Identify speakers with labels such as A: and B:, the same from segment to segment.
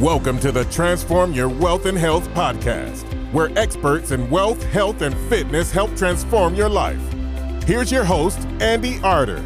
A: Welcome to the Transform Your Wealth and Health podcast, where experts in wealth, health, and fitness help transform your life. Here's your host, Andy Arter.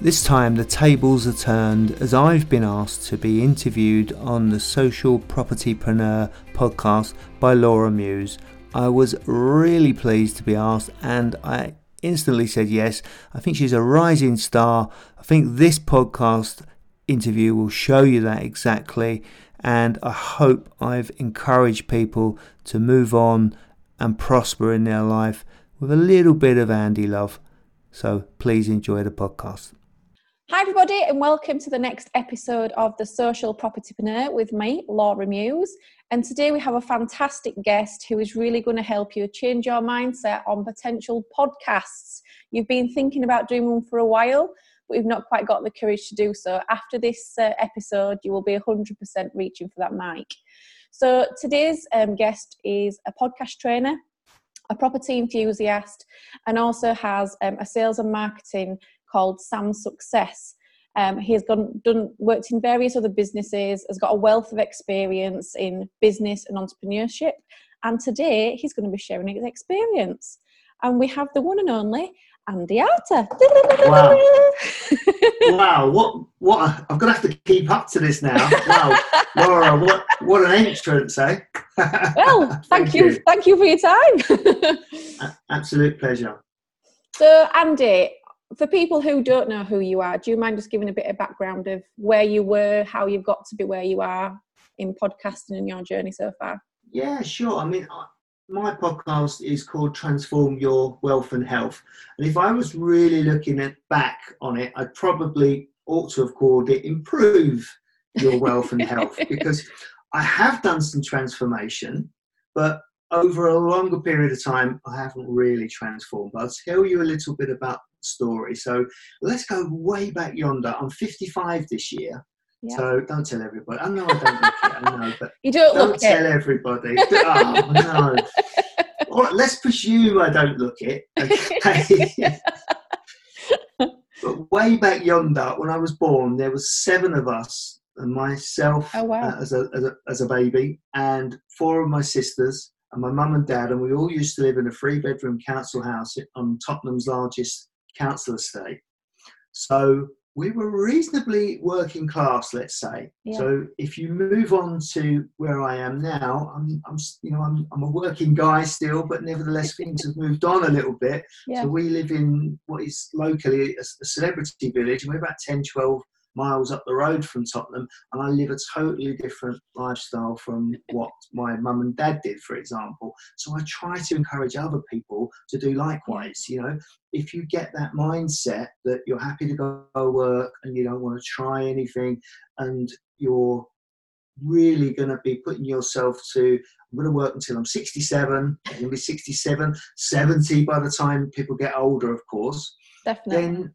B: This time the tables are turned as I've been asked to be interviewed on the Social Propertypreneur podcast by Laura Muse. I was really pleased to be asked and I instantly said yes. I think she's a rising star. I think this podcast interview will show you that exactly and I hope I've encouraged people to move on and prosper in their life with a little bit of Andy love. So please enjoy the podcast.
C: Hi, everybody, and welcome to the next episode of The Social Propertypreneur with me, Laura Muse. And today we have a fantastic guest who is really going to help you change your mindset on potential podcasts. You've been thinking about doing one for a while, you've not quite got the courage to do so. After this uh, episode, you will be 100% reaching for that mic. So today's um, guest is a podcast trainer, a property enthusiast, and also has um, a sales and marketing called Sam Success. Um, he has gone, done worked in various other businesses, has got a wealth of experience in business and entrepreneurship, and today he's going to be sharing his experience. And we have the one and only Andy Arter.
D: Wow! wow! What? What? i am going to have to keep up to this now. Wow, Laura! What? What an entrance, eh?
C: well, thank, thank you. you. Thank you for your time.
D: Absolute pleasure.
C: So, Andy, for people who don't know who you are, do you mind just giving a bit of background of where you were, how you've got to be where you are in podcasting and your journey so far?
D: Yeah, sure. I mean, my podcast is called Transform Your Wealth and Health. And if I was really looking at back on it, I'd probably ought to have called it Improve Your Wealth and Health because I have done some transformation, but over a longer period of time, I haven't really transformed. I'll tell you a little bit about the story. So let's go way back yonder. I'm 55 this year. Yeah. So don't tell everybody. I know I don't look it. I know, but
C: you don't,
D: don't tell it. everybody. oh no. All right, let's presume I don't look it. Okay. but way back yonder, when I was born, there was seven of us, and myself
C: oh, wow.
D: uh, as, a, as, a, as a baby, and four of my sisters, and my mum and dad, and we all used to live in a three-bedroom council house on Tottenham's largest council estate. So we were reasonably working class, let's say. Yeah. So if you move on to where I am now, I'm, I'm you know, I'm, I'm a working guy still, but nevertheless things have moved on a little bit. Yeah. So we live in what is locally a, a celebrity village, and we're about 10, 12 miles up the road from Tottenham, and I live a totally different lifestyle from what my mum and dad did, for example. So I try to encourage other people to do likewise. You know, if you get that mindset that you're happy to go work and you don't want to try anything, and you're really going to be putting yourself to i'm going to work until i'm 67 i'm going to be 67 70 by the time people get older of course
C: Definitely.
D: then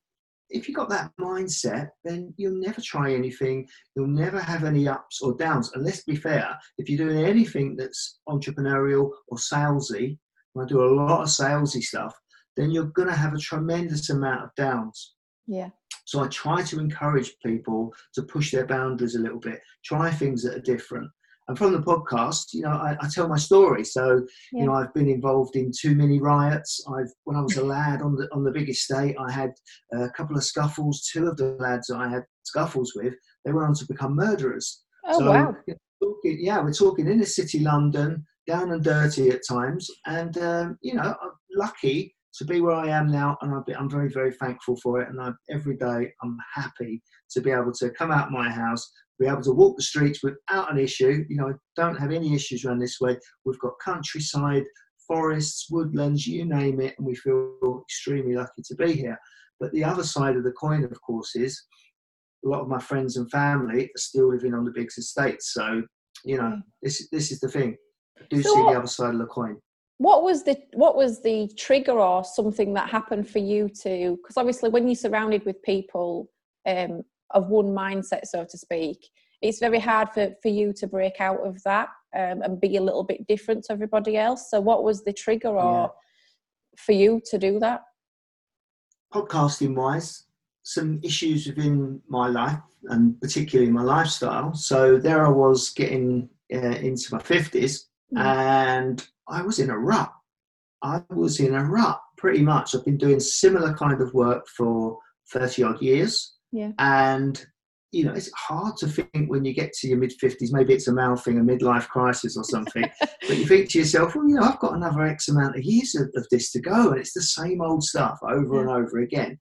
D: if you've got that mindset, then you'll never try anything. You'll never have any ups or downs. And let's be fair, if you're doing anything that's entrepreneurial or salesy, I do a lot of salesy stuff, then you're going to have a tremendous amount of downs.
C: Yeah.
D: So I try to encourage people to push their boundaries a little bit, try things that are different and from the podcast, you know, I, I tell my story. So, yeah. you know, I've been involved in too many riots. I've, when I was a lad on the on the big estate, I had a couple of scuffles. Two of the lads I had scuffles with, they went on to become murderers.
C: Oh so, wow!
D: Talking, yeah, we're talking inner city London, down and dirty at times, and um, you know, I'm lucky to be where I am now, and I'm very, very thankful for it. And I, every day, I'm happy to be able to come out my house, be able to walk the streets without an issue. You know, don't have any issues around this way. We've got countryside, forests, woodlands, you name it, and we feel extremely lucky to be here. But the other side of the coin, of course, is a lot of my friends and family are still living on the big estates. So, you know, mm. this this is the thing. I do so see what, the other side of the coin.
C: What was the what was the trigger or something that happened for you to? Because obviously, when you're surrounded with people um, of one mindset, so to speak, it's very hard for, for you to break out of that um, and be a little bit different to everybody else. So, what was the trigger or yeah. for you to do that?
D: Podcasting wise, some issues within my life and particularly my lifestyle. So there I was getting uh, into my 50s
C: Mm.
D: and I was in a rut. I was in a rut pretty much. I've been doing similar kind of work for 30 odd years.
C: Yeah.
D: And, you know, it's hard to think when you get to your mid 50s, maybe it's a male thing, a midlife crisis or something, but you think to yourself, well, you know, I've got another X amount of years of, of this to go, and it's the same old stuff over
C: Yeah.
D: and over again.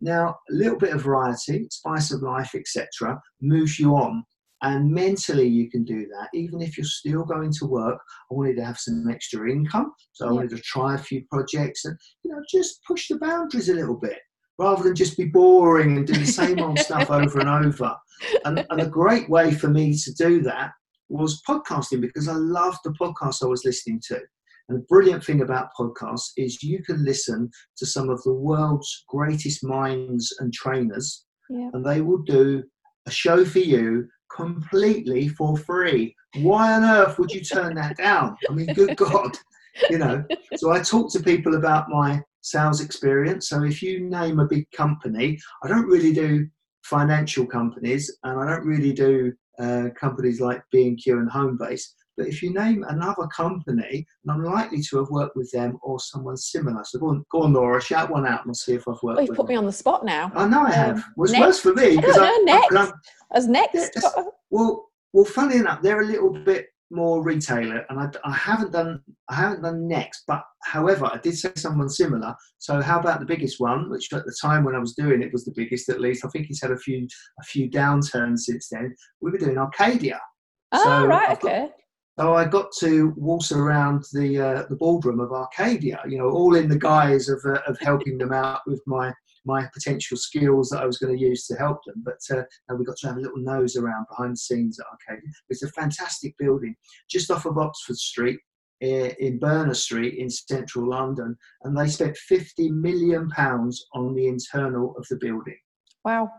D: Now, a little bit of variety, spice of life, etc., moves you on. And mentally, you can do that. Even if you're still going to work, I wanted to have some extra income. So I
C: Yeah.
D: wanted to try a few projects and, you know, just push the boundaries a little bit rather than just be boring and do the same old stuff over and over. And, and a great way for me to do that was podcasting because I loved the podcast I was listening to. And the brilliant thing about podcasts is you can listen to some of the world's greatest minds and trainers,
C: Yeah.
D: and they will do a show for you completely for free. Why on earth would you turn that down? I mean, good God, you know. So I talk to people about my sales experience. So if you name a big company, I don't really do financial companies, and I don't really do uh, companies like B&Q and Homebase. But if you name another company, and I'm likely to have worked with them or someone similar. So go on, go on Laura, shout one out and I'll see if I've worked
C: Oh, you've put
D: them.
C: me on the spot now.
D: I know I have.
C: Um,
D: well, it's
C: next.
D: worse for me
C: I
D: because
C: know,
D: I,
C: next.
D: I'm-
C: As next,
D: Yes. well, well, funny enough, they're a little bit more retailer, and I, I haven't done I haven't done next. But however, I did say someone similar. So how about the biggest one, which at the time when I was doing it was the biggest at least. I think he's had a few a few downturns since then. We were doing Arcadia.
C: oh,
D: so
C: right,
D: I've got-
C: okay.
D: So I got to waltz around the uh, the boardroom of Arcadia, you know, all in the guise of uh, of helping them out with my my potential skills that I was going to use to help them. But uh, and we got to have a little nose around behind the scenes at Arcadia. It's a fantastic building, just off of Oxford Street. In Berners Street in central London, and they spent 50 million pounds on the internal of the building.
C: Wow.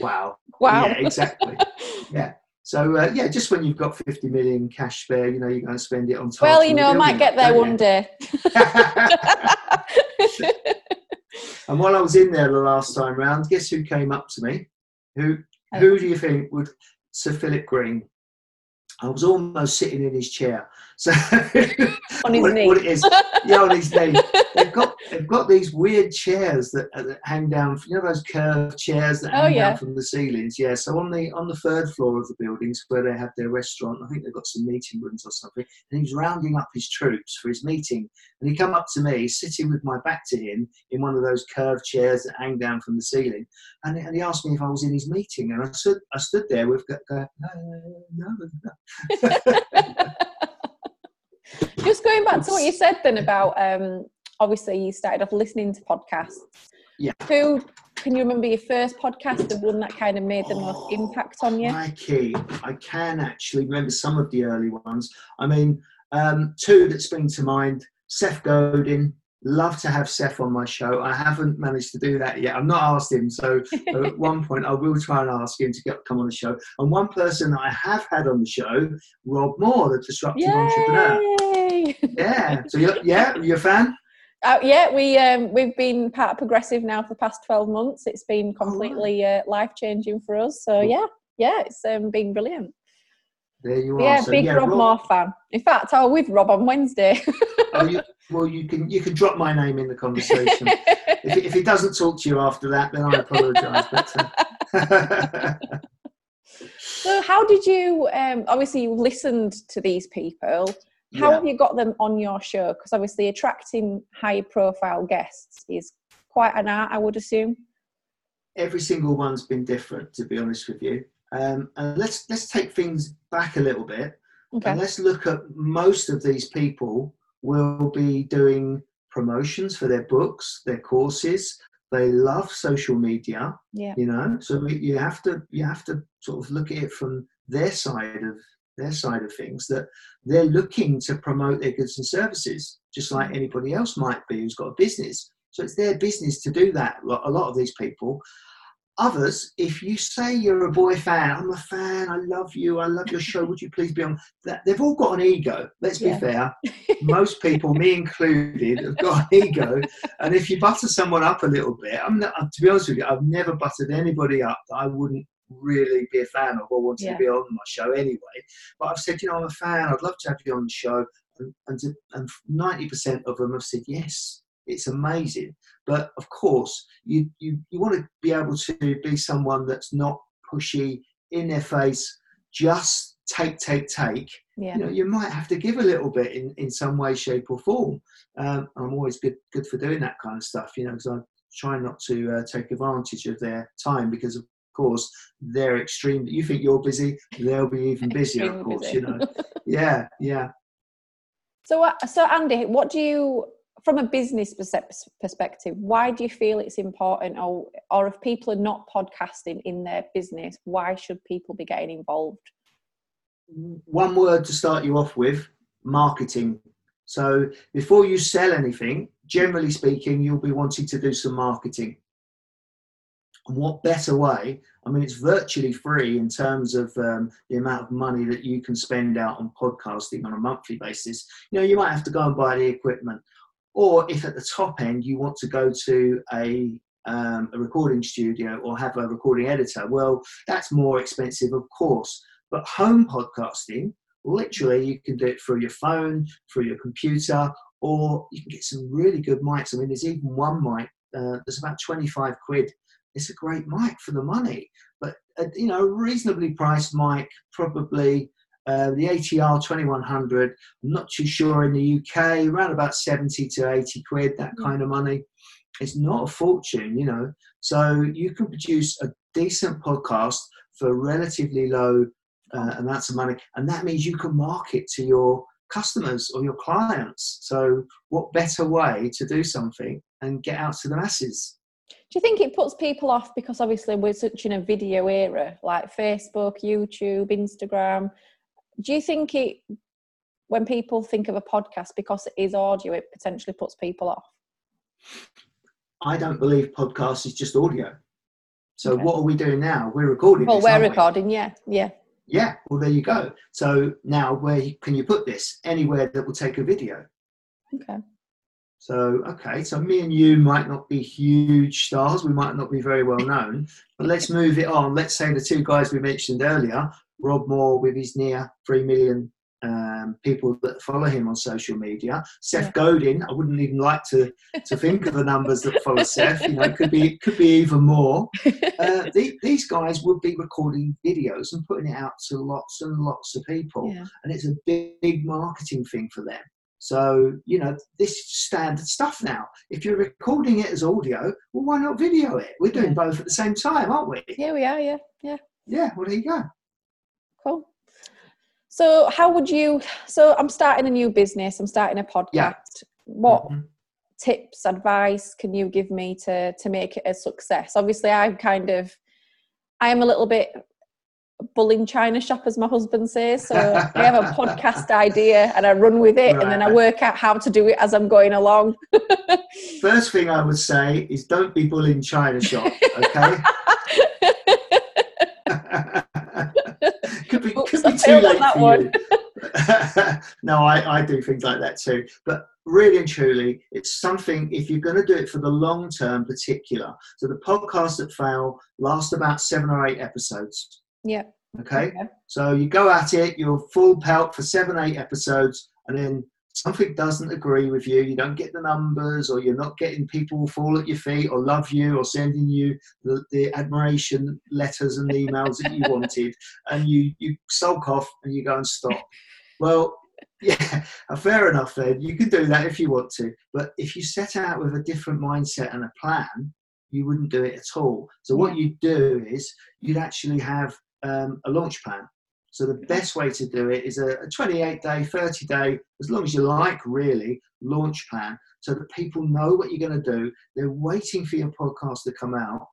D: Wow!
C: Wow.
D: Yeah, exactly. yeah. So uh, yeah, just when you've got 50 million cash spare, you know, you're going to spend it on.
C: well, you know, I might get there one day.
D: and while I was in there the last time round, guess who came up to me? Who who do you think would Sir Philip Green? I was almost sitting in his chair. So
C: On his
D: what,
C: knee.
D: what it is, yeah, on his knee. They've got they've got these weird chairs that, uh, that hang down. You know those curved chairs that
C: Oh,
D: hang
C: yeah.
D: down from the ceilings. Yeah. So on the on the third floor of the buildings where they have their restaurant, I think they've got some meeting rooms or something. And he was rounding up his troops for his meeting. And he come up to me, sitting with my back to him in one of those curved chairs that hang down from the ceiling. And, and he asked me if I was in his meeting, and I stood I stood there with go, no, no, no.
C: Just going back to what you said then about um, obviously you started off listening to podcasts.
D: Yeah.
C: Who can you remember your first podcast and one that kind of made the most impact on you?
D: Crikey, I can actually remember some of the early ones. I mean, um, two that spring to mind Seth Godin. Love to have Seth on my show. I haven't managed to do that yet. I've not asked him, so at one point I will try and ask him to get, come on the show. And one person that I have had on the show, Rob Moore, the disruptive entrepreneur.
C: Yay!
D: Yeah. So you're, yeah, you're a fan?
C: Uh, yeah, we um, we've been part of Progressive now for the past twelve months. It's been
D: Oh,
C: completely uh, life changing for us. So yeah, yeah, it's um, been brilliant.
D: There you are.
C: Yeah,
D: so,
C: big
D: yeah,
C: Rob Moore fan. In fact, I was with Rob on Wednesday.
D: oh, you, well, you can you can drop my name in the conversation. if, if he doesn't talk to you after that, then I apologise. But uh,
C: so, how did you? Um, obviously, you listened to these people. How
D: yeah.
C: have you got them on your show? Because obviously, attracting high-profile guests is quite an art, I would assume.
D: every single one's been different, to be honest with you. Um, and let's let's take things back a little bit,
C: Okay.
D: and let's look at most of these people will be doing promotions for their books, their courses. They love social media,
C: Yeah.
D: you know. So you have to you have to sort of look at it from their side of their side of things that they're looking to promote their goods and services, just like anybody else might be who's got a business. So it's their business to do that. A lot of these people. Others, if you say you're a boy fan, I'm a fan, I love you, I love your show, would you please be on that? They've all got an ego. Let's be fair. Most people, me included, have got an ego. And if you butter someone up a little bit, I'm not, uh, to be honest with you, I've never buttered anybody up that I wouldn't really be a fan of or wanted
C: Yeah.
D: to be on my show anyway. But I've said, you know, I'm a fan, I'd love to have you on the show. And, and, and 90% of them have said, yes, it's amazing. But of course, you, you, you want to be able to be someone that's not pushy, in their face, just take, take, take.
C: Yeah.
D: You know, you might have to give a little bit in, in some way, shape, or form. Um, I'm always good good for doing that kind of stuff, you know, because I try not to uh, take advantage of their time because, of course, they're extreme. You think you're busy, they'll be even busier, of course,
C: busy.
D: you know. Yeah, yeah.
C: So, uh, so Andy, what do you, from a business perspective, why do you feel it's important, or or if people are not podcasting in their business, why should people be getting involved?
D: one word to start you off with marketing. So before you sell anything, generally speaking, you'll be wanting to do some marketing. And what better way? I mean, it's virtually free in terms of um, the amount of money that you can spend out on podcasting on a monthly basis. You know, you might have to go and buy the equipment, or if at the top end you want to go to a um, a recording studio or have a recording editor, well, that's more expensive, of course. But home podcasting, literally, you can do it through your phone, through your computer, or you can get some really good mics. I mean, there's even one mic uh, that's about 25 quid. It's a great mic for the money, but you know, a reasonably priced mic, probably uh, the ATR 2100. I'm not too sure in the UK, around about 70 to 80 quid, that
C: Yeah.
D: kind of money. It's not a fortune, you know. So you can produce a decent podcast for relatively low uh, amounts of money, and that means you can market to your customers or your clients. So, what better way to do something and get out to the masses?
C: Do you think it puts people off because obviously we're such in a video era, like Facebook, YouTube, Instagram? Do you think it, when people think of a podcast, because it is audio, it potentially puts people off?
D: I don't believe podcast is just audio. So,
C: Okay.
D: what are we doing now? We're recording.
C: Well,
D: this,
C: we're
D: aren't we?
C: recording, yeah, yeah,
D: Yeah. Well, there you go. So now, where can you put this? Anywhere that will take a video.
C: okay,
D: So, okay, so me and you might not be huge stars, we might not be very well known, but let's move it on. Let's say the two guys we mentioned earlier, Rob Moore with his near 3 million um, people that follow him on social media, Seth
C: Yeah.
D: Godin, I wouldn't even like to, to think of the numbers that follow Seth, you know, it could be, it could be even more. Uh, the, these guys would be recording videos and putting it out to lots and lots of people
C: yeah,
D: and it's a big, big marketing thing for them. So, you know, this standard stuff now. If you're recording it as audio, well, why not video it? We're doing both at the same time, aren't we?
C: yeah, we are, yeah, yeah,
D: Yeah, well, there you go.
C: Cool. So, how would you? So, I'm starting a new business. I'm starting a podcast.
D: Yeah.
C: What
D: Mhm.
C: tips, advice can you give me to to make it a success? Obviously, I'm kind of, I am a little bit bullying China shop, as my husband says. So I have a podcast idea and I run with it, and then I work out how to do it as I'm going along.
D: First thing I would say is don't be bullying China shop, okay? could be,
C: Oops,
D: could
C: I
D: be too
C: on
D: late
C: that
D: for
C: one.
D: you. no, I, I do things like that too. But really and truly, it's something, if you're going to do it for the long term, particular. So the podcasts that fail last about seven or eight episodes.
C: yeah.
D: Okay.
C: Okay.
D: So you go at it, you're full pelt for seven, eight episodes, and then something doesn't agree with you. You don't get the numbers, or you're not getting people fall at your feet, or love you, or sending you the, the admiration letters and emails that you wanted, and you you sulk off and you go and stop. Well, yeah, fair enough. Then you can do that if you want to, but if you set out with a different mindset and a plan, you wouldn't do it at all. So what you do is you'd actually have um, a launch plan. So the best way to do it is a, a 28 day, 30 day, as long as you like, really, launch plan so that people know what you're going to do. They're waiting for your podcast to come out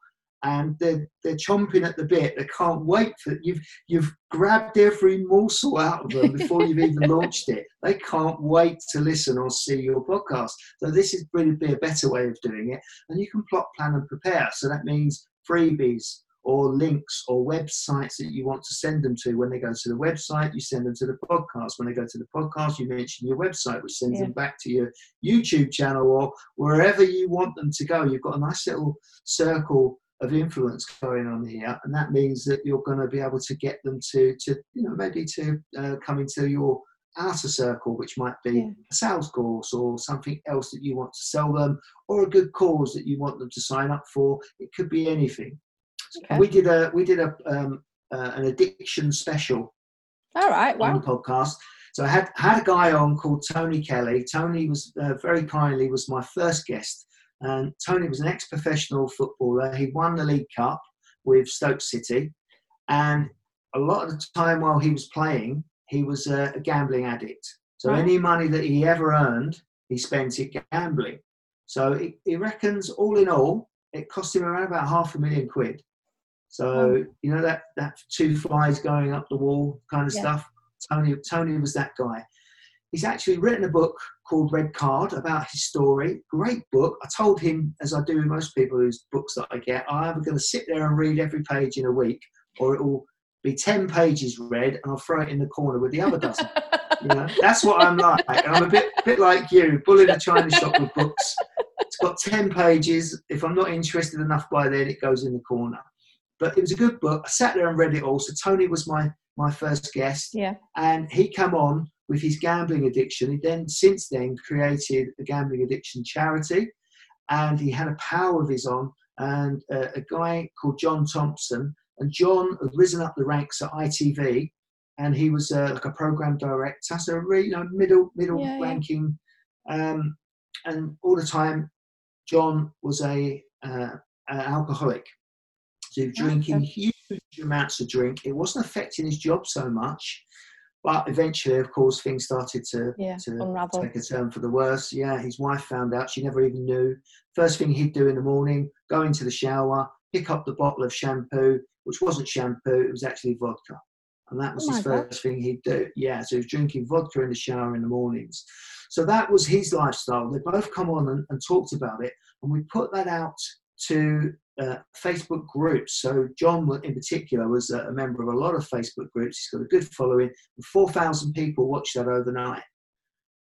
D: and they're, they're chomping at the bit. They can't wait for you've you've grabbed every morsel out of them before you've even launched it. They can't wait to listen or see your podcast. So this is really be a better way of doing it. And you can plot, plan, and prepare. So that means freebies or links or websites that you want to send them to. When they go to the website, you send them to the podcast. When they go to the podcast, you mention your website, which sends
C: Yeah.
D: them back to your YouTube channel or wherever you want them to go. You've got a nice little circle of influence going on here, and that means that you're going to be able to get them to, to you know, maybe to uh, come into your outer circle, which might be
C: Yeah.
D: a sales course or something else that you want to sell them, or a good cause that you want them to sign up for. It could be anything.
C: Okay.
D: We did a we did a um, uh, an addiction special
C: All right.
D: on the podcast. So I had had a guy on called Tony Kelly. Tony was uh, very kindly was my first guest, and Tony was an ex-professional footballer. He won the League Cup with Stoke City, and a lot of the time while he was playing, he was a, a gambling addict. So
C: Right.
D: any money that he ever earned, he spent it gambling. So he, he reckons all in all, it cost him around about half a million quid. So oh. you know that that two flies going up the wall kind of
C: Yeah.
D: stuff. Tony Tony was that guy. He's actually written a book called Red Card about his story. Great book. I told him, as I do with most people whose books that I get, I'm either going to sit there and read every page in a week, or it will be ten pages read, and I'll throw it in the corner with the other dozen. You know, that's what I'm like. I'm a bit, bit like you, bull in a china shop with books. It's got ten pages. If I'm not interested enough by then, it goes in the corner. But it was a good book. I sat there and read it all. So Tony was my my first guest,
C: yeah.
D: and he come on with his gambling addiction. He then, since then, created a gambling addiction charity, and he had a power of his own. and uh, a guy called John Thompson. And John had risen up the ranks at ITV, and he was uh, like a program director, so really, you know, middle middle
C: Yeah, yeah.
D: ranking. Um, and all the time, John was a uh, an alcoholic. So he was
C: Right,
D: drinking huge amounts of drink. It wasn't affecting his job so much, but eventually, of course, things started to
C: Yeah.
D: to
C: Unravel.
D: take a turn for the worse. Yeah, his wife found out. She never even knew. First thing he'd do in the morning, go into the shower, pick up the bottle of shampoo, which wasn't shampoo, it was actually vodka. And that was
C: Oh
D: his first thing he'd do. Yeah, so he was drinking vodka in the shower in the mornings. So that was his lifestyle. They both come on and, and talked about it. And we put that out to uh, Facebook groups. So John, in particular, was a, member of a lot of Facebook groups. He's got a good following. 4,000 people watched that overnight.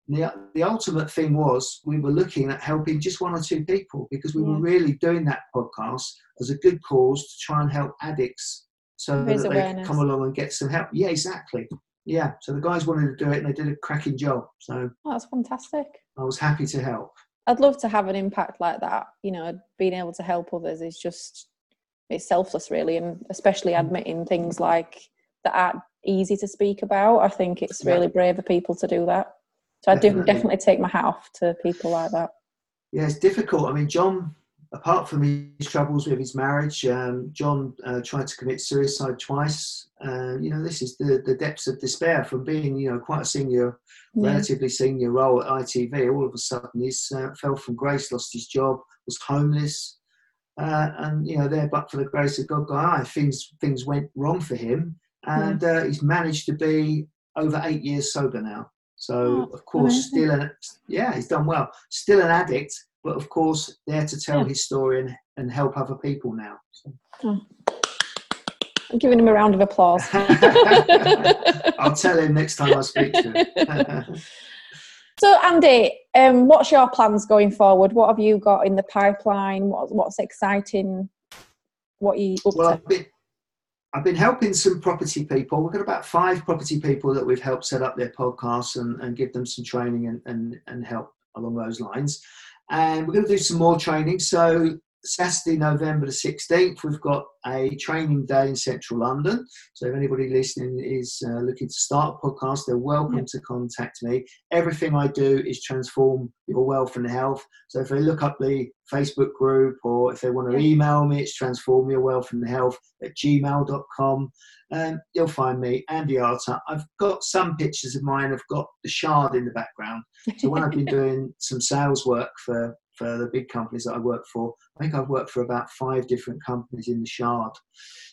D: The, the ultimate thing was we were looking at helping just one or two people because we were really doing that podcast as a good cause to try and help addicts so
C: Raise
D: that they could come along and get some help. Yeah, exactly. Yeah, so the guys wanted to do it and they did a cracking job. So
C: Oh, that's fantastic.
D: I was happy to help.
C: I'd love to have an impact like that. You know, being able to help others is just it's selfless, really, and especially
D: Mm.
C: admitting things like that aren't easy to speak about. I think it's
D: Yeah.
C: really brave of people to do that. So I do
D: definitely
C: take my hat off to people like that.
D: Yeah, it's difficult. I mean, John, apart from his troubles with his marriage, um, John uh, tried to commit suicide twice. Uh, you know, this is the, the depths of despair from being, you know, quite a senior,
C: Yeah.
D: relatively senior role at ITV. All of a sudden, he uh, fell from grace, lost his job, was homeless. Uh, and, you know, there, but for the grace of God, guy, things, things went wrong for him. And uh, he's managed to be over eight years sober now. So,
C: Oh,
D: of course,
C: amazing.
D: still an, yeah, he's done well. Still an addict, but of course, there to tell
C: Yeah.
D: his story and, and help other people now. So.
C: I'm giving him a round of applause.
D: I'll tell him next time I speak to him.
C: So, Andy, um, what's your plans going forward? What have you got in the pipeline? What, what's exciting? What you up
D: well,
C: to?
D: I've been, I've been helping some property people. We've got about five property people that we've helped set up their podcasts and, and give them some training and, and, and help along those lines. And we're going to do some more training. So, Saturday, November the 16th, we've got a training day in central London. So, if anybody listening is uh, looking to start a podcast, they're welcome
C: Yep.
D: to contact me. Everything I do is transform your wealth and health. So, if they look up the Facebook group or if they want to
C: Yeah.
D: email me, it's transform your wealth and health at gmail.com. Um, you'll find me, Andy Arter. I've got some pictures of mine, I've got the shard in the background. So, when I've been doing some sales work for for the big companies that I work for. I think I've worked for about five different companies in the Shard.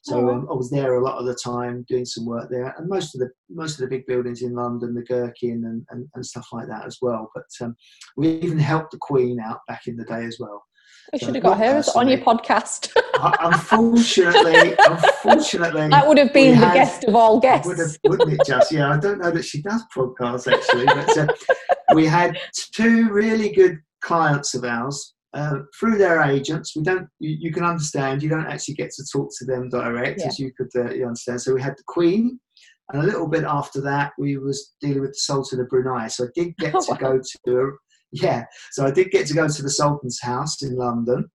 D: So
C: Oh,
D: um, I was there a lot of the time doing some work there, and most of the most of the big buildings in London, the Gherkin and, and, and stuff like that as well. But um, we even helped the Queen out back in the day as well.
C: We should have got her on your podcast.
D: unfortunately, unfortunately,
C: that would have been the had, guest of all guests,
D: would have, wouldn't it? Just yeah, I don't know that she does podcasts actually, but uh, we had two really good clients of ours uh, through their agents. We don't, you, you, can understand, you don't actually get to talk to them direct, yeah. as you could uh, you understand. So we had the Queen, and a little bit after that, we was dealing with the Sultan of Brunei. So I did get oh, to go to, yeah. So I did get to go to the Sultan's house in London.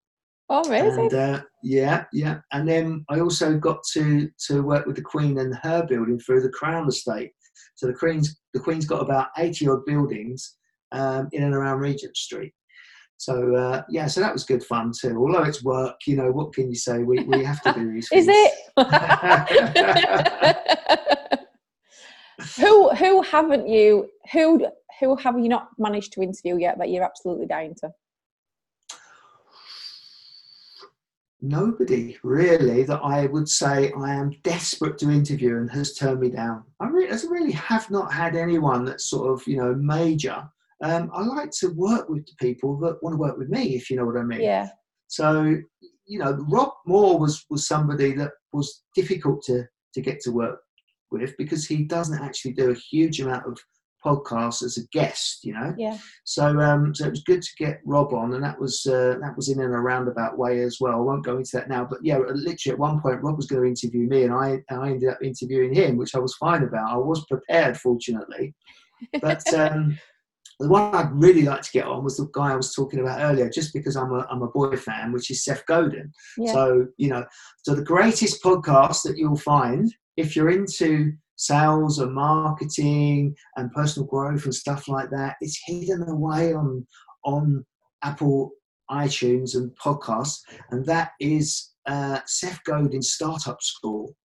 C: Oh, really?
D: And, uh, yeah, yeah. And then I also got to to work with the Queen and her building through the Crown Estate. So the Queen's the Queen's got about eighty odd buildings um, in and around Regent Street. So uh, yeah, so that was good fun too. Although it's work, you know, what can you say? We we have to do these.
C: Is it? who who haven't you who who have you not managed to interview yet that you're absolutely dying to?
D: Nobody really that I would say I am desperate to interview and has turned me down. I really, I really have not had anyone that's sort of you know major um, I like to work with the people that want to work with me, if you know what I mean.
C: Yeah.
D: So, you know, Rob Moore was was somebody that was difficult to to get to work with because he doesn't actually do a huge amount of podcasts as a guest, you know.
C: Yeah.
D: So, um, so it was good to get Rob on, and that was uh, that was in and a roundabout way as well. I won't go into that now, but yeah, literally at one point Rob was going to interview me, and I and I ended up interviewing him, which I was fine about. I was prepared, fortunately, but. Um, the one I'd really like to get on was the guy I was talking about earlier, just because I'm a, I'm a boy fan, which is Seth Godin. Yeah. So, you know, so the greatest podcast that you'll find if you're into sales and marketing and personal growth and stuff like that, it's hidden away on, on Apple iTunes and podcasts. And that is uh, Seth Godin's Startup School.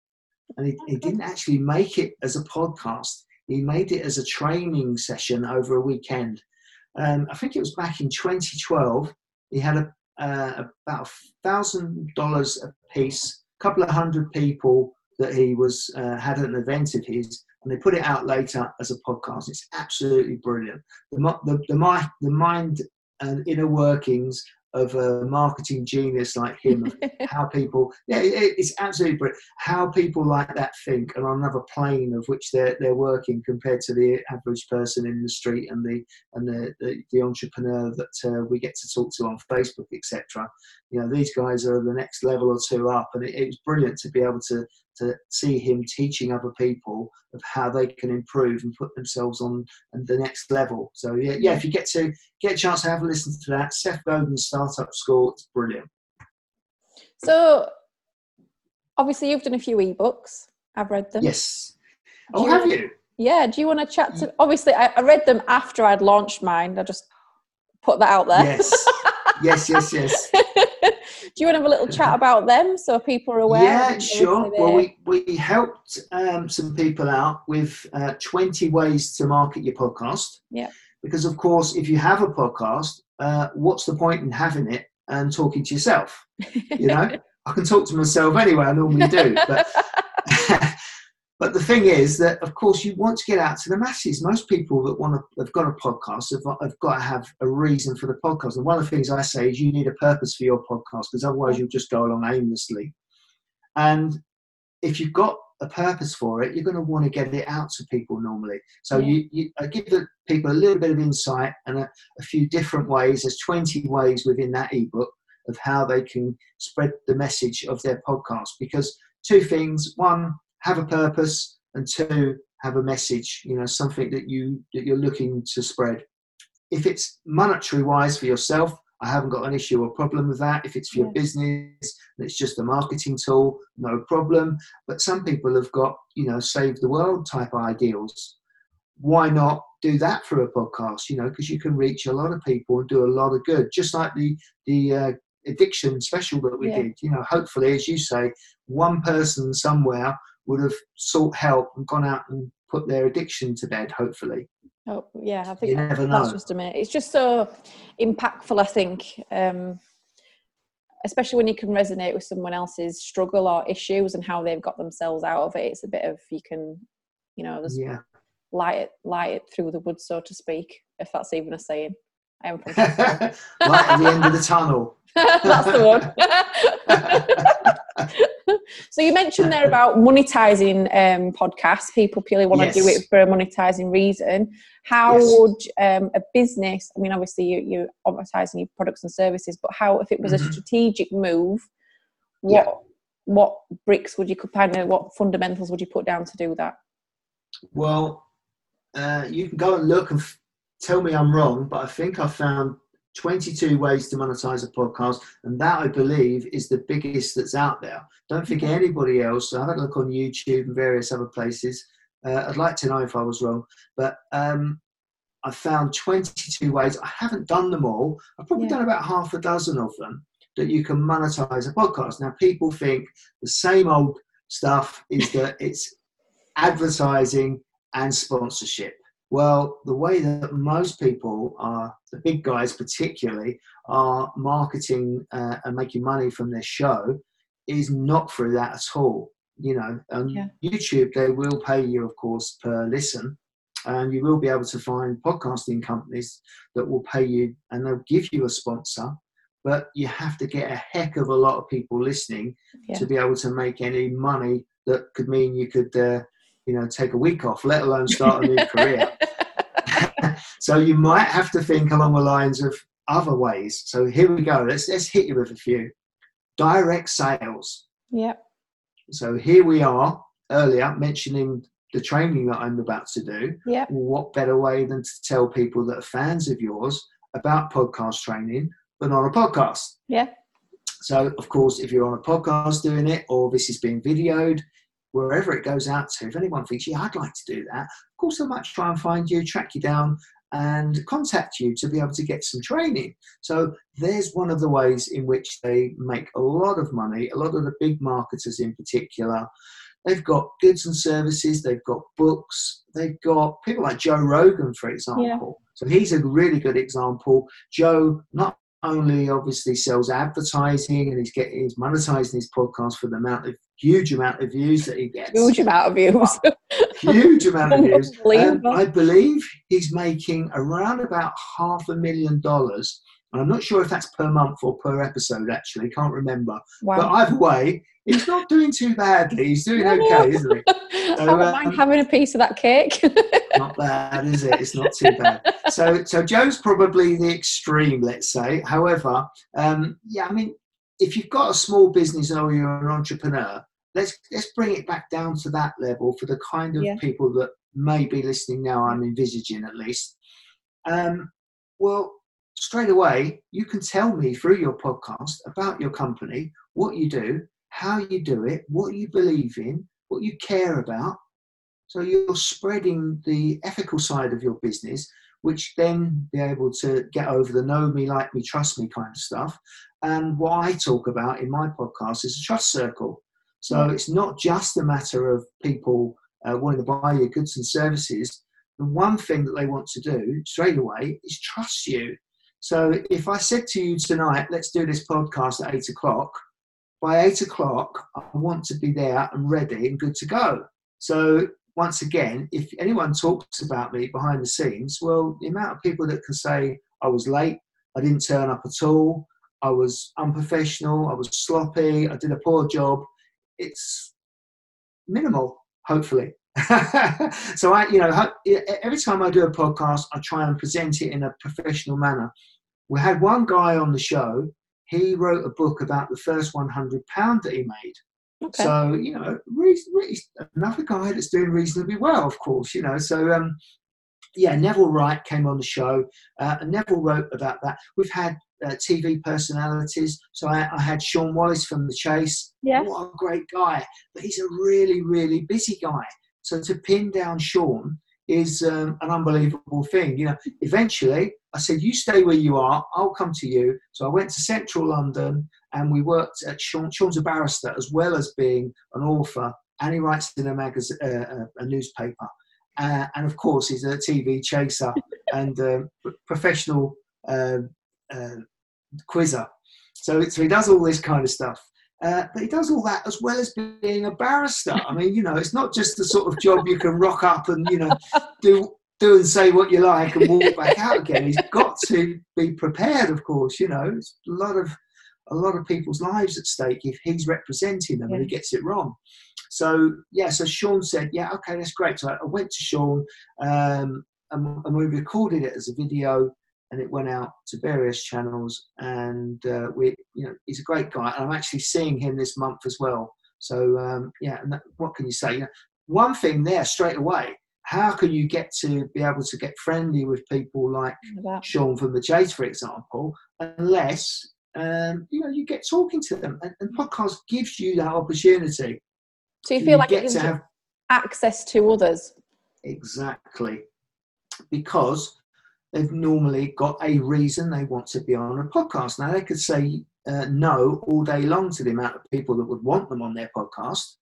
D: And he, he didn't actually make it as a podcast he made it as a training session over a weekend. Um, I think it was back in 2012. He had a, uh, about thousand dollars a piece, a couple of hundred people that he was uh, had an event of his, and they put it out later as a podcast. It's absolutely brilliant. The the the, the mind and inner workings of a marketing genius like him, how people, yeah, it, it's absolutely brilliant. How people like that think and on another plane of which they're they're working compared to the average person in the street and the and the the, the entrepreneur that uh, we get to talk to on Facebook, etc. You know, these guys are the next level or two up, and it, it was brilliant to be able to to see him teaching other people of how they can improve and put themselves on the next level. So yeah, yeah, if you get to get a chance to have a listen to that, Seth Godin's Startup School, it's brilliant.
C: So obviously you've done a few ebooks. I've read them.
D: Yes. oh, have you?
C: Yeah. Do you want to chat to? Obviously, I, I read them after I'd launched mine. I just put that out there.
D: Yes. yes. Yes. Yes.
C: Do you want to have a little chat about them so people are aware?
D: Yeah, sure. Well, we, we helped um, some people out with uh, 20 ways to market your podcast.
C: Yeah.
D: Because, of course, if you have a podcast, uh, what's the point in having it and talking to yourself? You know, I can talk to myself anyway, I normally do. But But the thing is that, of course, you want to get out to the masses. Most people that want to have got a podcast have, have got to have a reason for the podcast. And one of the things I say is you need a purpose for your podcast because otherwise you'll just go along aimlessly. And if you've got a purpose for it, you're going to want to get it out to people normally. So yeah. you, you I give the people a little bit of insight and a, a few different ways. There's 20 ways within that ebook of how they can spread the message of their podcast. Because two things: one, have a purpose, and two, have a message. You know, something that you that you're looking to spread. If it's monetary wise for yourself, I haven't got an issue or problem with that. If it's for your business, it's just a marketing tool, no problem. But some people have got, you know, save the world type ideals. Why not do that for a podcast? You know, because you can reach a lot of people and do a lot of good. Just like the the uh, addiction special that we yeah. did. You know, hopefully, as you say, one person somewhere would have sought help and gone out and put their addiction to bed, hopefully.
C: Oh, yeah, I think you never that's know. just a minute. It's just so impactful, I think, um, especially when you can resonate with someone else's struggle or issues and how they've got themselves out of it. It's a bit of, you can, you know, there's yeah. light, it, light it through the wood, so to speak, if that's even a saying. I am
D: right at the end of the tunnel.
C: That's the one. so you mentioned there about monetizing um, podcasts. People purely want to do it for a monetizing reason. How
D: Yes.
C: would um, a business? I mean, obviously you, you're advertising your products and services, but how if it was a
D: Mhm.
C: strategic move?
D: Yeah.
C: What what bricks would you kind of what fundamentals would you put down to do that?
D: Well, uh, you can go and look and f- tell me I'm wrong, but I think I found 22 ways to monetize a podcast, and that I believe is the biggest that's out there. Don't think anybody else. So have a look on YouTube and various other places. Uh, I'd like to know if I was wrong, but um, I found 22 ways. I haven't done them all. I've probably
C: Yeah.
D: done about half a dozen of them that you can monetize a podcast. Now, people think the same old stuff is that it's advertising and sponsorship. Well, the way that most people are, the big guys particularly, are marketing uh, and making money from their show is not through that at all. You know, on
C: Yeah.
D: YouTube, they will pay you, of course, per listen. And you will be able to find podcasting companies that will pay you and they'll give you a sponsor. But you have to get a heck of a lot of people listening
C: Yeah.
D: to be able to make any money that could mean you could, uh, you know, take a week off, let alone start a new career. So you might have to think along the lines of other ways. So here we go. Let's let's hit you with a few. Direct sales.
C: yeah,
D: So here we are earlier mentioning the training that I'm about to do.
C: yeah,
D: What better way than to tell people that are fans of yours about podcast training, but on a podcast?
C: yeah,
D: So, of course, if you're on a podcast doing it or this is being videoed, wherever it goes out to, if anyone thinks, yeah, I'd like to do that, of course, I might try and find you, track you down, and contact you to be able to get some training. So, there's one of the ways in which they make a lot of money. A lot of the big marketers, in particular, they've got goods and services, they've got books, they've got people like Joe Rogan, for example. So, he's a really good example. Joe not only obviously sells advertising and he's getting he's monetizing his podcast for the amount of huge amount of views that he gets
C: huge amount of views.
D: huge amount of views Um, i believe he's making around about half a million dollars and i'm not sure if that's per month or per episode actually can't remember
C: Wow.
D: but either way he's not doing too badly he's doing okay isn't he
C: I
D: So,
C: wouldn't
D: um,
C: mind having a piece of that cake.
D: not bad, is it? It's not too bad. So, so Joe's probably the extreme, let's say. However, um, yeah, I mean, if you've got a small business or you're an entrepreneur, let's let's bring it back down to that level for the kind of
C: Yeah.
D: people that may be listening now. I'm envisaging at least. Um, well, straight away, you can tell me through your podcast about your company, what you do, how you do it, what you believe in, what you care about. So you're spreading the ethical side of your business, which then be able to get over the know me, like me, trust me kind of stuff. And what I talk about in my podcast is a trust circle. So it's not just a matter of people uh, wanting to buy your goods and services. The one thing that they want to do straight away is trust you. So if I said to you tonight, let's do this podcast at eight o'clock, by eight o'clock, I want to be there and ready and good to go. So once again, if anyone talks about me behind the scenes, well, the amount of people that can say I was late, I didn't turn up at all, I was unprofessional, I was sloppy, I did a poor job, it's minimal, hopefully. so I, you know, every time I do a podcast, I try and present it in a professional manner. We had one guy on the show. He wrote a book about the first 100 pound that he made.
C: okay.
D: So you know, another guy that's doing reasonably well, of course. You know, so um, yeah, Neville Wright came on the show, uh, and Neville wrote about that. We've had uh, TV personalities. So I, I had Shaun Wallace from The Chase.
C: Yeah.
D: What a great guy, but he's a really, really busy guy. So to pin down Shaun is um, an unbelievable thing. You know, eventually I said, "You stay where you are. I'll come to you." So I went to Central London, and we worked at Shaun. Shaun's a barrister as well as being an author, and he writes in a magazine, uh, a newspaper, uh, and of course he's a TV chaser and um, professional uh, uh, quizzer. So, so he does all this kind of stuff. Uh, but he does all that as well as being a barrister. I mean, you know, it's not just the sort of job you can rock up and, you know, do do and say what you like and walk back out again. He's got to be prepared, of course. You know, it's a lot of a lot of people's lives at stake if he's representing them yeah. and he gets it wrong. So yeah, so Shaun said, yeah, okay, that's great. So I went to Shaun um, and, and, we recorded it as a video, and it went out to various channels. And uh, we, you know, he's a great guy. And I'm actually seeing him this month as well. So um, yeah, and that, what can you say? You know, one thing there straight away. How can you get to be able to get friendly with people like Shaun from the Chase, for example, unless um, you know you get talking to them? And, and podcast gives you that opportunity.
C: So you feel you like it gives have access to others.
D: Exactly, because they've normally got a reason they want to be on a podcast. Now they could say uh, no all day long to the amount of people that would want them on their podcast.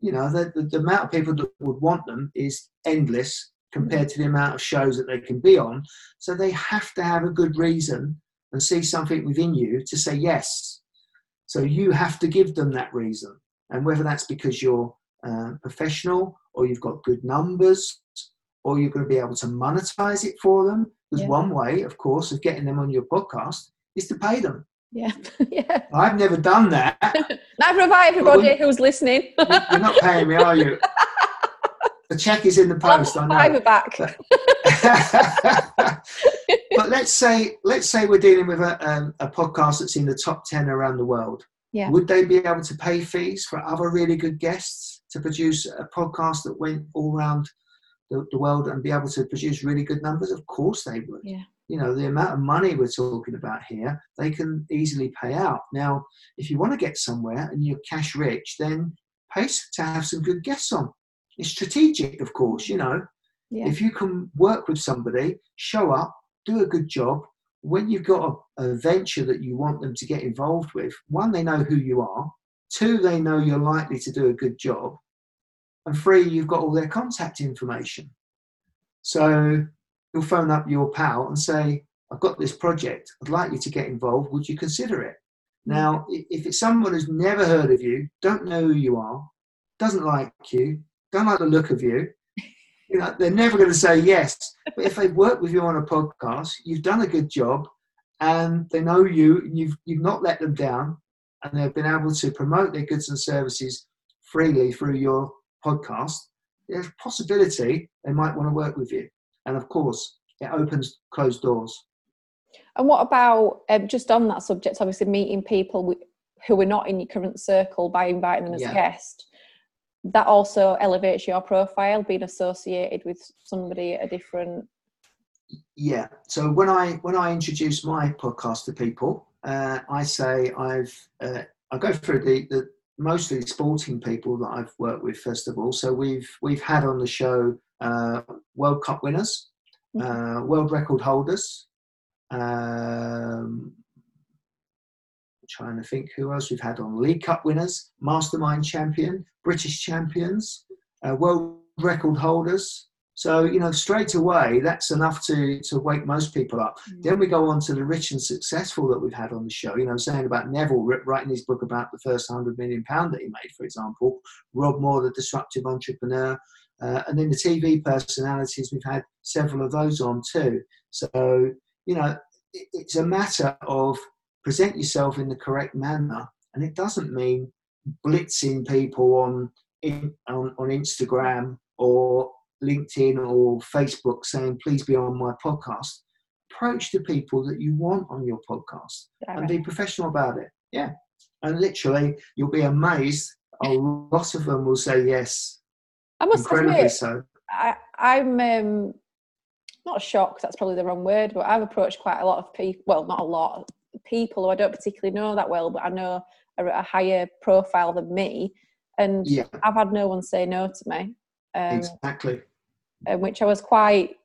D: You know, the, the, the amount of people that would want them is endless compared to the amount of shows that they can be on. So they have to have a good reason and see something within you to say yes. So you have to give them that reason. And whether that's because you're uh, professional or you've got good numbers or you're going to be able to monetize it for them. Because yeah. one way, of course, of getting them on your podcast is to pay them.
C: Yeah, yeah.
D: I've never done that.
C: Have I, everybody who's listening.
D: you're not paying me, are you? The check is in the post.
C: I know. back.
D: but let's say let's say we're dealing with a, um, a podcast that's in the top ten around the world.
C: Yeah.
D: Would they be able to pay fees for other really good guests to produce a podcast that went all around the, the world and be able to produce really good numbers? Of course they would.
C: Yeah.
D: You know the amount of money we're talking about here they can easily pay out. Now if you want to get somewhere and you're cash rich then pay to have some good guests on. It's strategic of course you know. Yeah. if you can work with somebody show up do a good job. When you've got a, a venture that you want them to get involved with one they know who you are. Two they know you're likely to do a good job and three you've got all their contact information so you'll phone up your pal and say, I've got this project, I'd like you to get involved, would you consider it? Mm. Now, if it's someone who's never heard of you, don't know who you are, doesn't like you, don't like the look of you, you know, they're never going to say yes. But if they've worked with you on a podcast, you've done a good job, and they know you, and you've you've not let them down, and they've been able to promote their goods and services freely through your podcast. There's a possibility they might want to work with you and of course it opens closed doors
C: and what about um, just on that subject obviously meeting people who are not in your current circle by inviting them as yeah. a guest that also elevates your profile being associated with somebody at a different
D: yeah so when i when i introduce my podcast to people uh, i say i've uh, i go through the, the mostly sporting people that i've worked with first of all so we've we've had on the show uh, World Cup winners, uh, world record holders. Um, trying to think who else we've had on League Cup winners, Mastermind champion, British champions, uh, world record holders. So you know, straight away, that's enough to to wake most people up. Mm. Then we go on to the rich and successful that we've had on the show. You know, saying about Neville writing his book about the first hundred million pound that he made, for example. Rob Moore, the disruptive entrepreneur. Uh, and then the TV personalities, we've had several of those on too. So, you know, it, it's a matter of present yourself in the correct manner. And it doesn't mean blitzing people on, in, on, on Instagram or LinkedIn or Facebook saying, please be on my podcast. Approach the people that you want on your podcast and be professional about it. Yeah. And literally, you'll be amazed. A lot of them will say yes
C: I must Incredibly admit, so. I, I'm um, not shocked. That's probably the wrong word, but I've approached quite a lot of people. Well, not a lot of people who I don't particularly know that well, but I know are at a higher profile than me, and yeah. I've had no one say no to me.
D: Um, exactly.
C: Which I was quite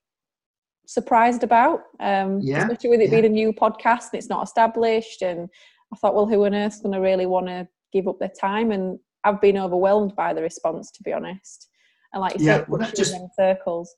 C: surprised about. Um, yeah. Especially with it yeah. being a new podcast and it's not established, and I thought, well, who on earth's going to really want to give up their time? And I've been overwhelmed by the response, to be honest and like you yeah, said, well, that just in circles.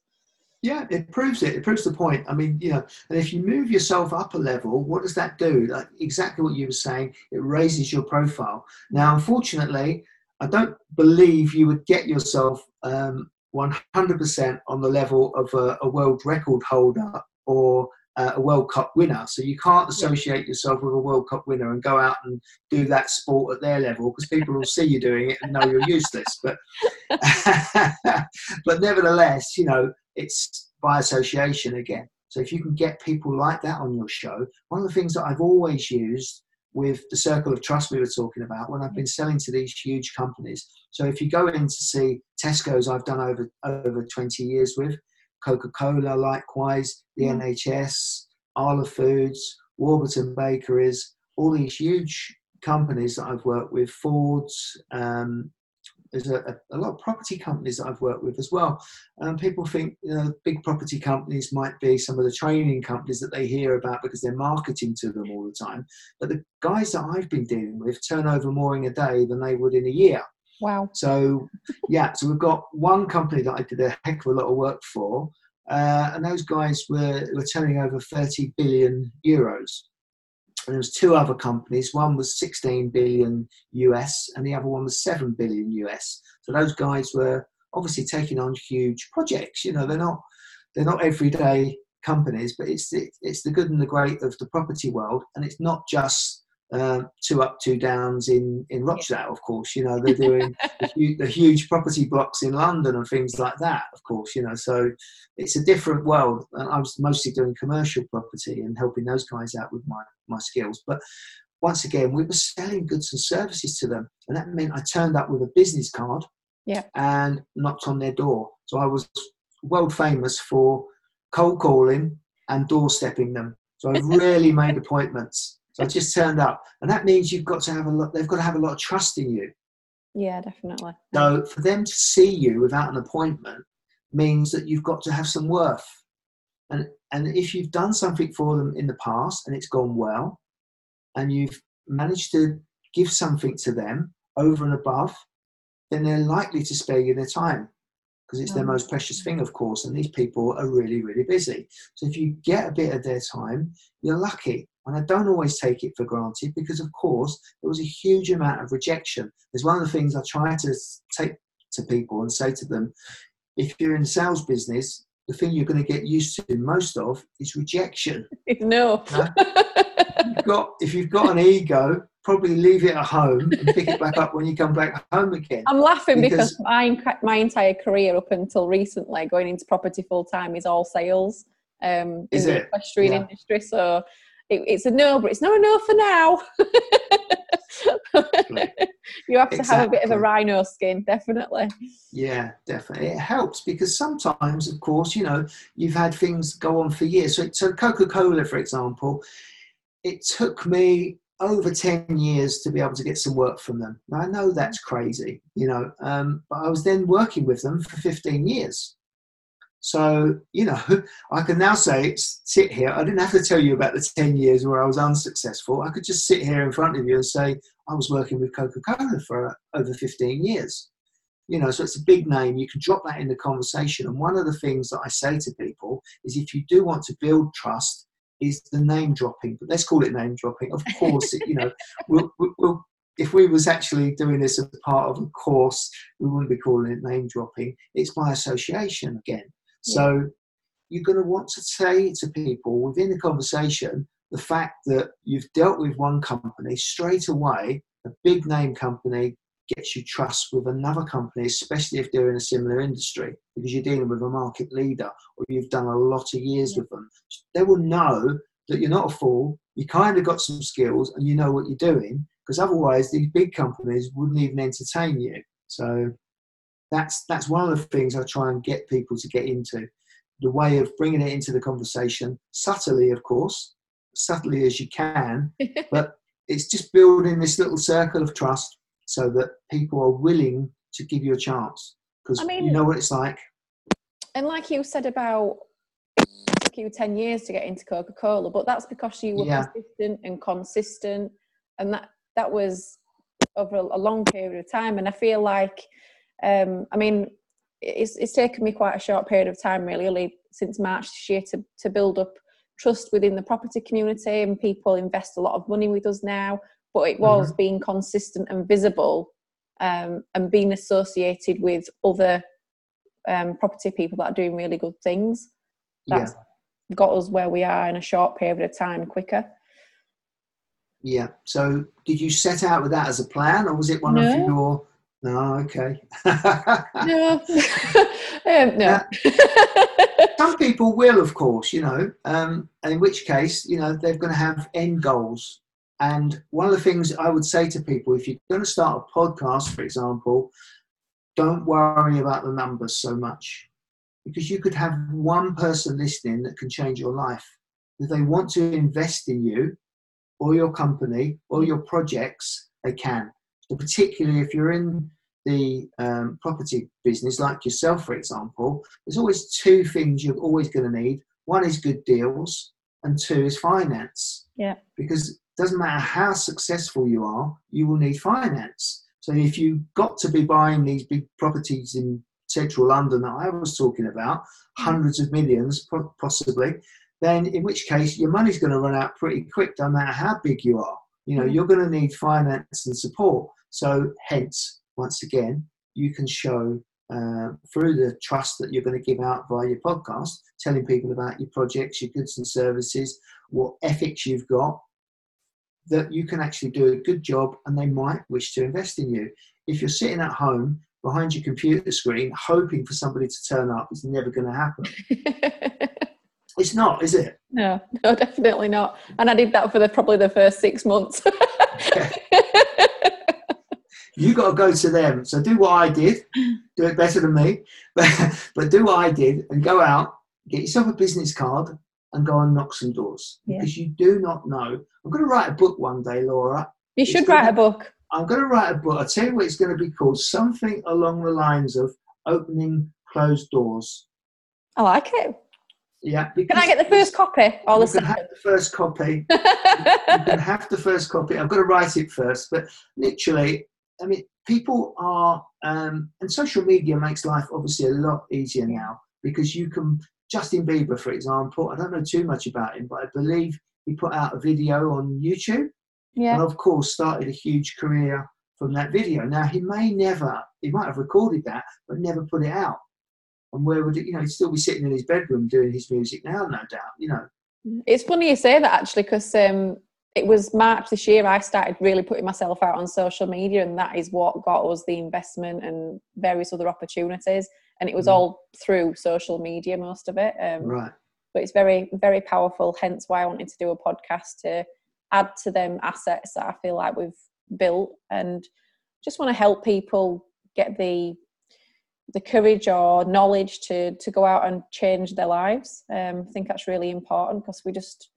D: Yeah, it proves it. It proves the point. I mean, you know, and if you move yourself up a level, what does that do? Like exactly what you were saying. It raises your profile. Now, unfortunately, I don't believe you would get yourself um, 100% on the level of a, a world record holder or uh, a World Cup winner. So you can't associate yourself with a World Cup winner and go out and do that sport at their level because people will see you doing it and know you're useless. But but nevertheless, you know, it's by association again. So if you can get people like that on your show, one of the things that I've always used with the circle of trust we were talking about when I've been selling to these huge companies. So if you go in to see Tesco's, I've done over over 20 years with Coca Cola, likewise, the mm. NHS, Arla Foods, Warburton Bakeries, all these huge companies that I've worked with, Ford's, um, there's a, a, lot of property companies that I've worked with as well. Um, people think you know, big property companies might be some of the training companies that they hear about because they're marketing to them all the time. But the guys that I've been dealing with turn over more in a day than they would in a year.
C: Wow.
D: So, yeah, so we've got one company that I did a heck of a lot of work for, uh, and those guys were, were turning over 30 billion euros. And there was two other companies. One was 16 billion US, and the other one was 7 billion US. So those guys were obviously taking on huge projects. You know, they're not they're not everyday companies, but it's the, it's the good and the great of the property world, and it's not just uh, two up, two downs in in Rochdale, of course. You know, they're doing the, huge, the, huge, property blocks in London and things like that, of course. You know, so it's a different world. And I was mostly doing commercial property and helping those guys out with my my skills. But once again, we were selling goods and services to them, and that meant I turned up with a business card,
C: yeah,
D: and knocked on their door. So I was world famous for cold calling and doorstepping them. So I really made appointments so I just turned up, and that means you've got to have a lot. They've got to have a lot of trust in you.
C: Yeah, definitely.
D: So for them to see you without an appointment means that you've got to have some worth. And and if you've done something for them in the past and it's gone well, and you've managed to give something to them over and above, then they're likely to spare you their time because it's their mm. most precious thing, of course. And these people are really, really busy. So if you get a bit of their time, you're lucky. And I don't always take it for granted because, of course, there was a huge amount of rejection. It's one of the things I try to take to people and say to them if you're in the sales business, the thing you're going to get used to most of is rejection.
C: No.
D: you've got, if you've got an ego, probably leave it at home and pick it back up when you come back home again.
C: I'm laughing because, because my, my entire career up until recently, going into property full time, is all sales um, in the equestrian yeah. industry. So it, it's a no, but it's not a no for now. you have to exactly. have a bit of a rhino skin, definitely.
D: Yeah, definitely. It helps because sometimes, of course, you know, you've had things go on for years. So, so Coca Cola, for example, it took me over 10 years to be able to get some work from them. Now, I know that's crazy, you know, um, but I was then working with them for 15 years. So, you know, I can now say, sit here. I didn't have to tell you about the 10 years where I was unsuccessful. I could just sit here in front of you and say, I was working with Coca Cola for over 15 years. You know, so it's a big name. You can drop that in the conversation. And one of the things that I say to people is if you do want to build trust, is the name dropping. But let's call it name dropping. Of course, it, you know, we'll, we'll, if we was actually doing this as part of a course, we wouldn't be calling it name dropping. It's by association again. So you're going to want to say to people within the conversation the fact that you've dealt with one company straight away, a big name company gets you trust with another company, especially if they're in a similar industry, because you're dealing with a market leader or you've done a lot of years with them. They will know that you're not a fool, you kind of got some skills and you know what you're doing, because otherwise these big companies wouldn't even entertain you. So that's that's one of the things I try and get people to get into. The way of bringing it into the conversation, subtly, of course, subtly as you can, but it's just building this little circle of trust so that people are willing to give you a chance because I mean, you know what it's like.
C: And like you said about it took you 10 years to get into Coca Cola, but that's because you were yeah. consistent and consistent, and that that was over a long period of time. And I feel like um, I mean, it's, it's taken me quite a short period of time, really, really since March this year, to, to build up trust within the property community, and people invest a lot of money with us now. But it was mm-hmm. being consistent and visible, um, and being associated with other um, property people that are doing really good things.
D: Yeah.
C: That's got us where we are in a short period of time quicker.
D: Yeah. So, did you set out with that as a plan, or was it one
C: No.
D: of your? No. Okay.
C: No, um, no.
D: Some people will, of course, you know, um, and in which case, you know, they're going to have end goals. And one of the things I would say to people, if you're going to start a podcast, for example, don't worry about the numbers so much because you could have one person listening that can change your life. If they want to invest in you or your company or your projects, they can. So particularly if you're in the um, property business, like yourself, for example, there's always two things you're always going to need. One is good deals, and two is finance.
C: Yeah.
D: Because it doesn't matter how successful you are, you will need finance. So if you've got to be buying these big properties in central London that I was talking about, hundreds of millions possibly, then in which case your money's going to run out pretty quick, no matter how big you are. You know,
C: Mhm.
D: you're going to need finance and support. So hence, once again, you can show uh, through the trust that you're going to give out via your podcast, telling people about your projects, your goods and services, what ethics you've got, that you can actually do a good job and they might wish to invest in you. If you're sitting at home behind your computer screen hoping for somebody to turn up, it's never going to happen. It's not, is it?
C: no, no, definitely not. And I did that for the probably the first six months.
D: You got to go to them. So do what I did. Do it better than me, but, but do what I did and go out, get yourself a business card, and go and knock some doors
C: Yeah.
D: because you do not know. I'm going to write a book one day, Laura.
C: you
D: It's
C: should write a book.
D: I'm going to write a book. I'll tell you what it's going to be called. Something along the lines of opening closed doors.
C: I like it.
D: Yeah.
C: Can I get the first copy or the
D: can have the first copy. you can have the first copy. I've got to write it first, but literally, I mean, people are, um, and social media makes life obviously a lot easier now because you can. Justin Bieber, for example, I don't know too much about him, but I believe he put out a video on YouTube,
C: yeah.
D: and of course, started a huge career from that video. Now, he may never, he might have recorded that, but never put it out. And where would it, you know, he'd still be sitting in his bedroom doing his music now, no doubt, you know.
C: It's funny you say that actually because um, it was March this year I started really putting myself out on social media, and that is what got us the investment and various other opportunities. And it was
D: Mm.
C: all through social media, most of it. Um,
D: Right.
C: But it's very, very powerful. Hence why I wanted to do a podcast to add to them assets that I feel like we've built, and just want to help people get the the courage or knowledge to to go out and change their lives. Um, I think that's really important because we just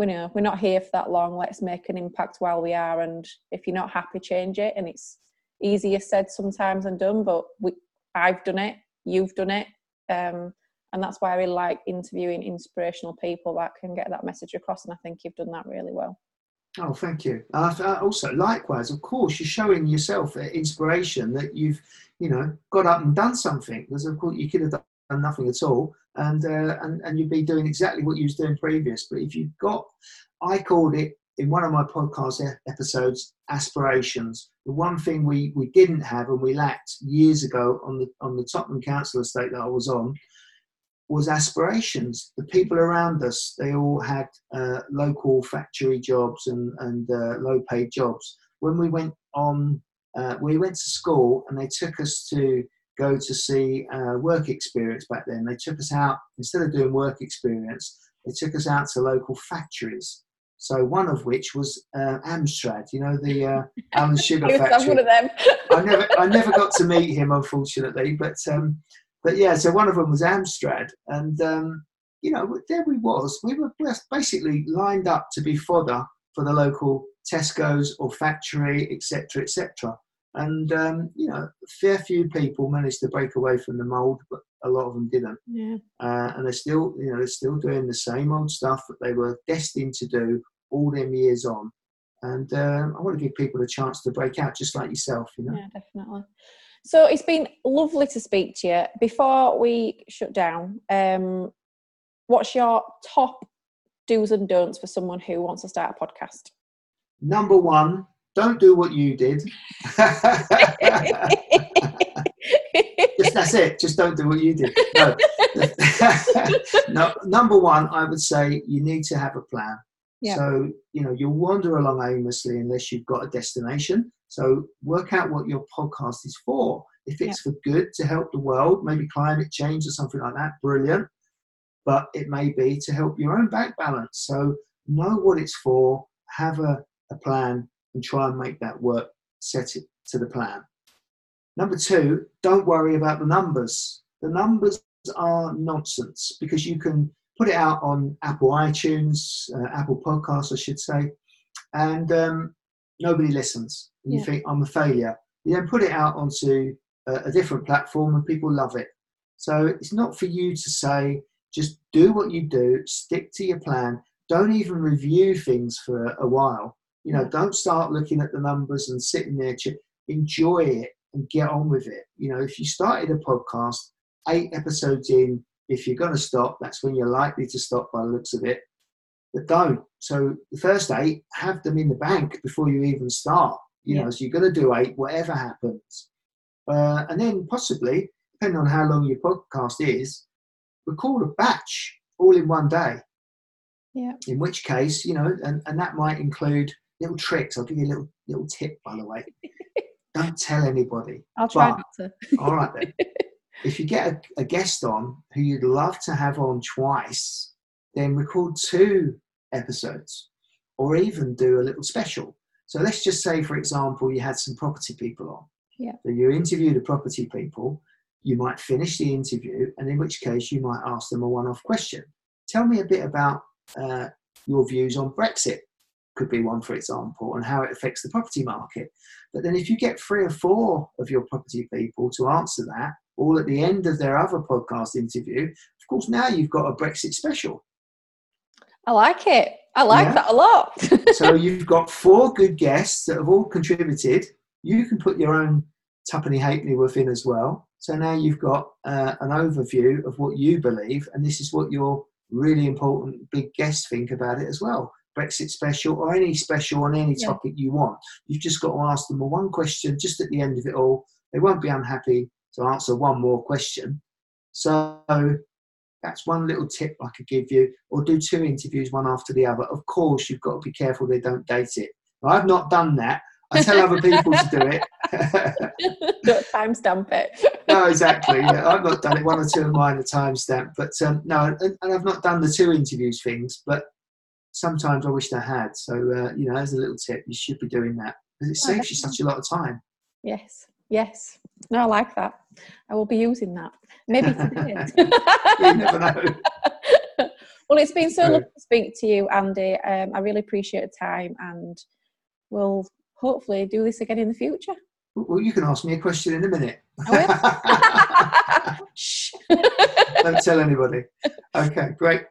C: we know we're not here for that long. Let's make an impact while we are, and if you're not happy, change it. And it's easier said sometimes than done, but we I've done it, you've done it, um, and that's why I really like interviewing inspirational people that can get that message across. And I think you've done that really well.
D: Oh, thank you. Uh, uh, also, likewise, of course, you're showing yourself uh, inspiration that you've, you know, got up and done something. Because of course, you could have done nothing at all, and uh, and and you'd be doing exactly what you was doing previous. But if you've got, I called it in one of my podcast episodes, aspirations. The one thing we we didn't have and we lacked years ago on the on the Tottenham Council estate that I was on was aspirations. The people around us, they all had uh, local factory jobs and, and uh, low paid jobs. When we went on, uh, we went to school and they took us to go to see uh, work experience back then. They took us out, instead of doing work experience, they took us out to local factories. So one of which was uh, Amstrad, you know, the uh, Alan Sugar factory.
C: one of them.
D: I never, I never got to meet him, unfortunately. But, um, but yeah, so one of them was Amstrad, and um, you know, there we was. We were basically lined up to be fodder for the local Tesco's or factory, etc., etc. And um, you know, a fair few people managed to break away from the mould, but a lot of them didn't.
C: Yeah.
D: Uh, and they're still, you know, they're still doing the same old stuff that they were destined to do all them years on. And um, I want to give people a chance to break out, just like yourself, you know.
C: Yeah, definitely. So it's been lovely to speak to you. Before we shut down, um, what's your top do's and don'ts for someone who wants to start a podcast?
D: Number one, don't do what you did. Just that's it. Just don't do what you did. No. no. Number one, I would say you need to have a plan.
C: Yeah.
D: So, you know, you'll wander along aimlessly unless you've got a destination. So, work out what your podcast is for. If it's for good to help the world, maybe climate change or something like that, brilliant. But it may be to help your own bank balance. So, know what it's for, have a, a plan, and try and make that work, set it to the plan. Number two, don't worry about the numbers. The numbers are nonsense because you can put it out on Apple iTunes, uh, Apple Podcasts, I should say, and um, nobody listens. And you
C: Yeah.
D: think, I'm a failure. You then put it out onto a, a different platform and people love it. So it's not for you to say, just do what you do, stick to your plan. Don't even review things for a while. You know, don't start looking at the numbers and sitting there. Enjoy it and get on with it. You know, if you started a podcast, eight episodes in, if you're going to stop, that's when you're likely to stop by the looks of it. But don't. So the first eight, have them in the bank before you even start. You
C: Yeah.
D: know, so you're going to do eight, whatever happens. Uh, and then possibly, depending on how long your podcast is, record a batch all in one day.
C: Yeah.
D: In which case, you know, and, and that might include little tricks. I'll give you a little little tip, by the way. Don't tell anybody.
C: I'll try
D: But-
C: not to.
D: All right then. if you get a, a guest on who you'd love to have on twice, then record two episodes or even do a little special. So let's just say, for example, you had some property people on.
C: Yeah.
D: So you interview the property people, you might finish the interview, and in which case you might ask them a one off question. Tell me a bit about uh, your views on Brexit, could be one, for example, and how it affects the property market. But then if you get three or four of your property people to answer that, all at the end of their other podcast interview, of course, now you've got a Brexit special.
C: I like it. I like
D: Yeah.
C: that a lot.
D: so you've got four good guests that have all contributed. You can put your own tuppenny halfpenny worth in as well. So now you've got uh, an overview of what you believe, and this is what your really important big guests think about it as well. Brexit special or any special on any
C: Yeah.
D: topic you want. You've just got to ask them one question just at the end of it all. They won't be unhappy to answer one more question. So that's one little tip I could give you, or do two interviews one after the other. Of course, you've got to be careful they don't date it. I've not done that. I tell other people to do it.
C: Don't timestamp it.
D: no, exactly. Yeah, I've not done it. One or two of mine are timestamped, but um, no, and, and I've not done the two interviews things. But sometimes I wish I had. So uh, you know, as a little tip, you should be doing that because it
C: Oh,
D: saves you such a lot of time.
C: Yes. Yes. No, I like that. I will be using that. Maybe today.
D: You never know.
C: well, it's been so lovely to speak to you, Andy. Um, I really appreciate the time, and we'll hopefully do this again in the future.
D: Well, you can ask me a question in a minute.
C: Shh.
D: Don't tell anybody. Okay, great.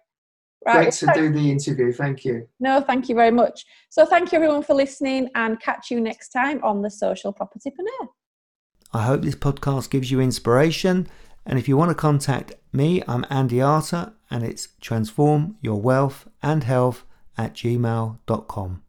C: Right.
D: Great to do the interview. Thank you.
C: No, thank you very much. So, thank you everyone for listening, and catch you next time on the Social Property Propertypreneur.
B: I hope this podcast gives you inspiration. And if you want to contact me, I'm Andy Arter, and it's transform your wealth and health at gmail.com.